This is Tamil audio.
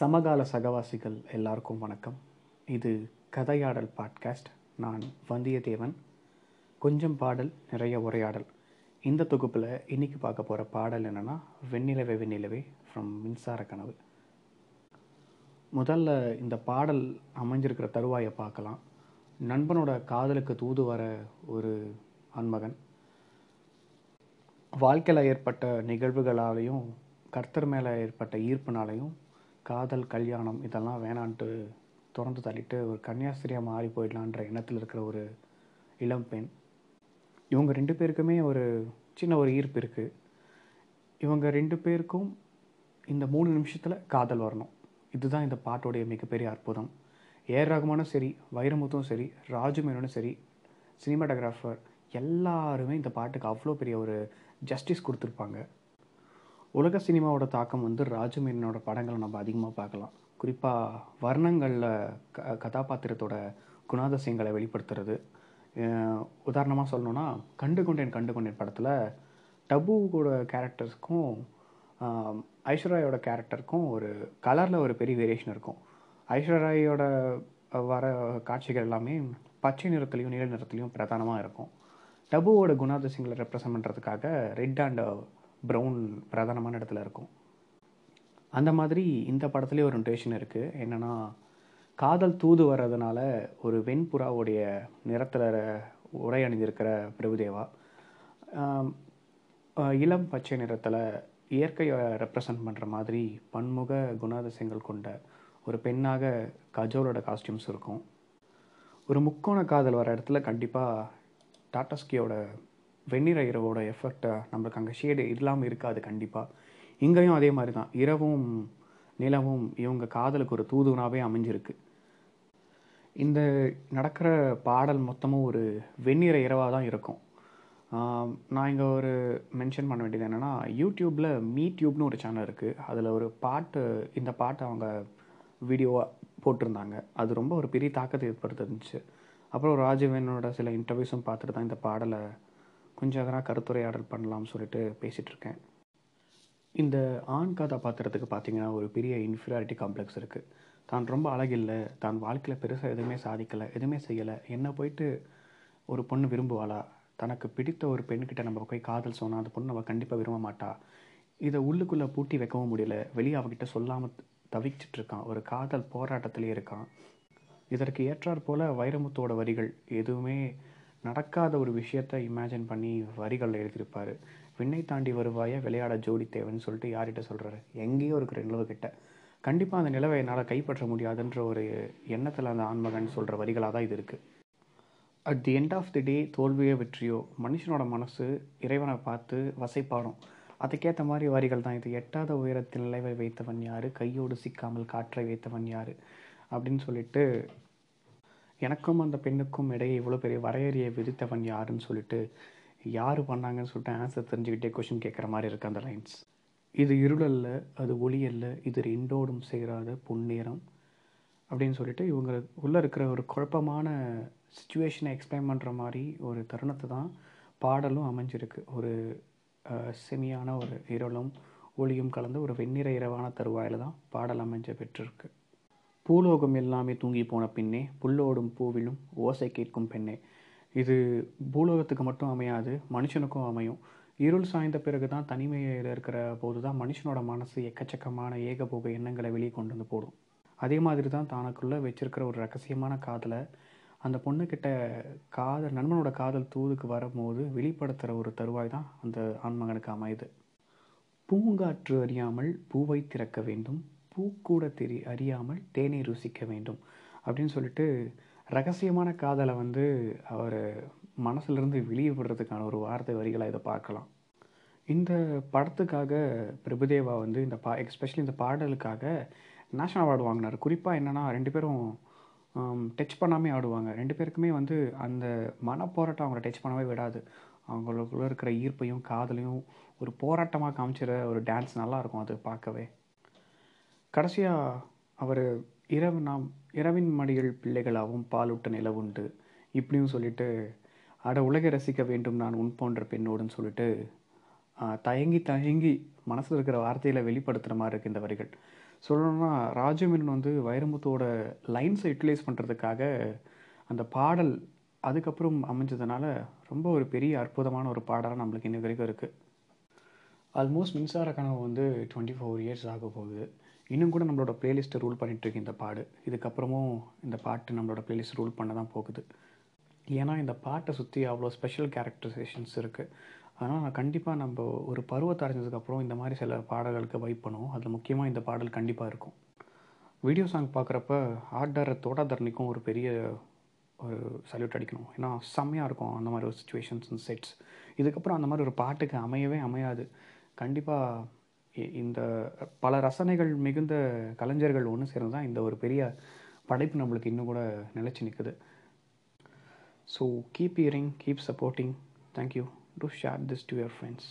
சமகால சகவாசிகள் எல்லாருக்கும் வணக்கம். இது கதையாடல் பாட்காஸ்ட். நான் வந்தியத்தேவன். கொஞ்சம் பாடல் நிறைய உரையாடல். இந்த தொகுப்பில் இன்னைக்கு பார்க்க போகிற பாடல் என்னென்னா வெண்ணிலவே வெண்ணிலவே ஃப்ரம் மின்சார கனவு. முதல்ல இந்த பாடல் அமைஞ்சிருக்கிற தருவாயை பார்க்கலாம். நண்பனோட காதலுக்கு தூது வர ஒரு ஆண்மகன். வாழ்க்கையில் ஏற்பட்ட நிகழ்வுகளாலையும் கர்த்தர் மேலே ஏற்பட்ட ஈர்ப்புனாலையும் காதல் கல்யாணம் இதெல்லாம் வேணான்ட்டு திறந்து தள்ளிட்டு ஒரு கன்னியாஸ்திரியாக மாறி போயிடலான்ற எண்ணத்தில் இருக்கிற ஒரு இளம் பெண். இவங்க ரெண்டு பேருக்குமே ஒரு சின்ன ஒரு ஈர்ப்பு இருக்குது இவங்க ரெண்டு பேருக்கும் இந்த மூணு நிமிஷத்தில் காதல் வரணும். இதுதான் இந்த பாட்டோடைய மிகப்பெரிய அற்புதம். ஏர் ரகுமானும் சரி வைரமுத்தும் சரி ராஜு மேனனும் சரி சினிமாட்டோகிராஃபர் எல்லாருமே இந்த பாட்டுக்கு அவ்வளோ பெரிய ஒரு ஜஸ்டிஸ் கொடுத்துருப்பாங்க. உலக சினிமாவோட தாக்கம் வந்து ராஜமேனனோட படங்களை நம்ம அதிகமாக பார்க்கலாம். குறிப்பாக வர்ணங்களில் க கதாபாத்திரத்தோட குணாதிசயங்களை வெளிப்படுத்துறது. உதாரணமாக சொல்லணுன்னா கண்டு கொண்டேன் கண்டு கொண்டேன் படத்தில் டபுவோட கேரக்டர்ஸ்க்கும் ஐஸ்வர்யாயோட கேரக்டருக்கும் ஒரு கலரில் ஒரு பெரிய வேரியேஷன் இருக்கும். ஐஸ்வர்யாயோட வர காட்சிகள் எல்லாமே பச்சை நிறத்துலையும் நீல நிறத்துலையும் பிரதானமாக இருக்கும். டபுவோட குணாதிசயங்களை ரெப்ரசன்ட் பண்ணுறதுக்காக ரெட் அண்ட் ப்ரௌன் பிரதானமான இடத்துல இருக்கும். அந்த மாதிரி இந்த படத்துலேயே ஒரு நொட்டேஷன் இருக்குது என்னென்னா காதல் தூது வர்றதுனால ஒரு வெண்புறாவுடைய நிறத்தில் உரை அணிஞ்சிருக்கிற பிரபுதேவா இளம் பச்சை நிறத்தில் இயற்கையை ரெப்ரசன்ட் பண்ணுற மாதிரி பன்முக குணாதிசயங்கள் கொண்ட ஒரு பெண்ணாக கஜோலோட காஸ்டியூம்ஸ் இருக்கும். ஒரு முக்கோண காதல் வர இடத்துல கண்டிப்பாக டாட்டாஸ்கியோட வெண்ணிற இரவோட எஃபெக்டை நம்மளுக்கு அங்கே ஷேடு இல்லாமல் இருக்காது கண்டிப்பாக இங்கேயும் அதே மாதிரி தான் இரவும் நிலவும் இவங்க காதலுக்கு ஒரு தூதுவனாகவே அமைஞ்சிருக்கு. இந்த நடக்கிற பாடல் மொத்தமும் ஒரு வெண்ணிற இரவாக தான் இருக்கும் நான் இங்கே ஒரு மென்ஷன் பண்ண வேண்டியது என்னென்னா யூடியூப்பில் மீ டியூப்னு ஒரு சேனல் இருக்குது அதில் ஒரு பாட்டு இந்த பாட்டை அவங்க வீடியோவாக போட்டிருந்தாங்க. அது ரொம்ப ஒரு பெரிய தாக்கத்தை ஏற்படுத்திருந்துச்சு அப்புறம் ராஜவேனோட சில இன்டர்வியூஸும் பார்த்துட்டு தான் இந்த பாடலை கொஞ்சம் அதனால் கருத்துரையாடல் பண்ணலாம்னு சொல்லிட்டு பேசிகிட்டு இருக்கேன் இந்த ஆண் கதாபாத்திரத்துக்கு பார்த்தீங்கன்னா ஒரு பெரிய இன்ஃபீரியாரிட்டி காம்ப்ளெக்ஸ் இருக்குது தான் ரொம்ப அழகில்லை தான் வாழ்க்கையில் பெருசாக எதுவுமே சாதிக்கலை எதுவுமே செய்யலை என்ன போயிட்டு ஒரு பொண்ணு விரும்புவாளா? தனக்கு பிடித்த ஒரு பெண்கிட்ட நம்ம போய் காதல் சொன்னால் அந்த பொண்ணு அவள் கண்டிப்பாக விரும்ப மாட்டா. இதை உள்ளுக்குள்ளே பூட்டி வைக்கவும் முடியல. வெளியே அவகிட்ட சொல்லாமல் தவிச்சிட்டு இருக்கான் ஒரு காதல் போராட்டத்திலே இருக்கான். இதற்கு ஏற்றாற் போல் வைரமுத்தோட வரிகள் எதுவுமே நடக்காத ஒரு விஷயத்த இமேஜின் பண்ணி வரிகளில் எழுதியிருப்பார். விண்ணை தாண்டி வருவாய விளையாட ஜோடி தேவைன்னு சொல்லிட்டு யார்கிட்ட சொல்கிறாரு எங்கேயோ இருக்கிற நிலவு கிட்ட. கண்டிப்பாக அந்த நிலவை என்னால் கைப்பற்ற முடியாதுன்ற ஒரு எண்ணத்தில் அந்த ஆன்மகன் சொல்கிற வரிகளாக தான் இது இருக்குது at the end of the day தோல்வியோ வெற்றியோ மனுஷனோட மனசு இறைவனை பார்த்து வசைப்பாடும் அதுக்கேற்ற மாதிரி வரிகள் தான் இது. எட்டாத உயரத்தில் நிலைவை வைத்தவன் யார்? கையோடு சிக்காமல் காற்றை வைத்தவன் யார்? அப்படின்னு சொல்லிட்டு எனக்கும் அந்த பெண்ணுக்கும் இடையே இவ்வளோ பெரிய வரையறையை விதித்தவன் யாருன்னு சொல்லிட்டு யார் பண்ணாங்கன்னு சொல்லிட்டு ஆன்சர் தெரிஞ்சுக்கிட்டே கொஷின் கேட்குற மாதிரி இருக்குது அந்த லைன்ஸ் இது இருளல்ல அது ஒளி அல்ல இது ரெண்டோடும் சேராத பொன்னேரம் அப்படின்னு சொல்லிட்டு இவங்க உள்ளே இருக்கிற ஒரு குழப்பமான சுச்சுவேஷனை எக்ஸ்பிளைன் பண்ணுற மாதிரி ஒரு தருணத்தை தான் பாடலும் அமைஞ்சிருக்கு. ஒரு செமியான ஒரு இருளும் ஒளியும் கலந்து ஒரு வெண்ணிற இரவான தருவாயில் தான் பாடல் அமைஞ்ச பெற்றிருக்கு. பூலோகம் எல்லாமே தூங்கி போன பின்னே புல்லோடும் பூவிலும் ஓசை கேட்கும் பெண்ணே. இது பூலோகத்துக்கு மட்டும் அமையாது மனுஷனுக்கும் அமையும். இருள் சாய்ந்த பிறகு தான் தனிமையில் இருக்கிற போது தான் மனுஷனோட மனசு எக்கச்சக்கமான ஏகபோக எண்ணங்களை வெளியே கொண்டு வந்து போடும். அதே மாதிரி தான் தனக்குள்ளே வச்சிருக்கிற ஒரு ரகசியமான காதலை அந்த பொண்ணுக்கிட்ட காதல் நண்பனோட காதல் தூதுக்கு வரும்போது வெளிப்படுத்துகிற ஒரு தருவாய் தான் அந்த ஆண்மகனுக்கு அமையுது. பூங்காற்று அறியாமல் பூவை திறக்க வேண்டும். பூக்கூட தெரி அறியாமல் தேனை ருசிக்க வேண்டும். அப்படின்னு சொல்லிட்டு ரகசியமான காதலை வந்து அவர் மனசுலேருந்து வெளியே விடுறதுக்கான ஒரு வார்த்தை வரிகளாக இதை பார்க்கலாம். இந்த படத்துக்காக பிரபுதேவா வந்து இந்த பா எஸ்பெஷலி இந்த பாடலுக்காக நேஷ்னல் அவார்டு வாங்கினார். குறிப்பாக என்னென்னா ரெண்டு பேரும் டச் பண்ணாமே ஆடுவாங்க. ரெண்டு பேருக்குமே வந்து அந்த மனப்போராட்டம் அவங்கள டச் பண்ணவே விடாது. அவங்களுக்குள்ளே இருக்கிற ஈர்ப்பையும் காதலையும் ஒரு போராட்டமாக காமிச்சிற ஒரு டான்ஸ் நல்லாயிருக்கும் அது பார்க்கவே. கடைசியாக அவர் இரவு நாம் இரவின் மடியில் பிள்ளைகளாகவும் பாலூட்ட நிலவுண்டு இப்படியும் சொல்லிட்டு அட உலகை ரசிக்க வேண்டும் நான் உன் போன்ற பெண்ணோடுன்னு சொல்லிட்டு தயங்கி தயங்கி மனசில் இருக்கிற வார்த்தையில் வெளிப்படுத்துகிற மாதிரி இருக்குது இந்த வரிகள். சொல்லணும்னா ராஜமேனன் வந்து வைரமுத்தோட லைன்ஸை யூட்டிலைஸ் பண்ணுறதுக்காக அந்த பாடல் அதுக்கப்புறம் அமைஞ்சதுனால ரொம்ப ஒரு பெரிய அற்புதமான ஒரு பாடலாக நம்மளுக்கு இன்னி வரைக்கும் இருக்குது ஆல்மோஸ்ட் மின்சார கனவு வந்து டுவெண்ட்டி ஃபோர் இயர்ஸ் ஆக போகுது. இன்னும் கூட நம்மளோட பிளேலிஸ்ட்டை ரூல் பண்ணிகிட்ருக்கு இந்த பாடு. இதுக்கப்புறமும் இந்த பாட்டு நம்மளோட பிளேலிஸ்ட் ரூல் பண்ண தான் போகுது. ஏன்னா இந்த பாட்டை சுற்றி அவ்வளோ ஸ்பெஷல் கேரக்டரைசேஷன்ஸ் இருக்குது அதனால் நான் கண்டிப்பாக நம்ம ஒரு பருவத்தை அடைஞ்சதுக்கப்புறம் இந்த மாதிரி சில பாடல்களுக்கு வைப் பண்ணுவோம் அதில் முக்கியமாக இந்த பாடல் கண்டிப்பாக இருக்கும். வீடியோ சாங் பார்க்குறப்ப ஆர்டர் தோடாதரணிக்கும் ஒரு பெரிய ஒரு சல்யூட் அடிக்கணும். ஏன்னா செம்மையாக இருக்கும் அந்த மாதிரி ஒரு சுச்சுவேஷன்ஸ் அண்ட் செட்ஸ் இதுக்கப்புறம் அந்த மாதிரி ஒரு பாட்டுக்கு அமையவே அமையாது. கண்டிப்பாக இந்த பல ரசனைகள் மிகுந்த கலைஞர்கள் ஒன்று சேர்ந்து தான் இந்த ஒரு பெரிய படைப்பு நம்மளுக்கு இன்னும் கூட நிலச்சி நிற்குது so keep hearing keep supporting thank you to share this to your friends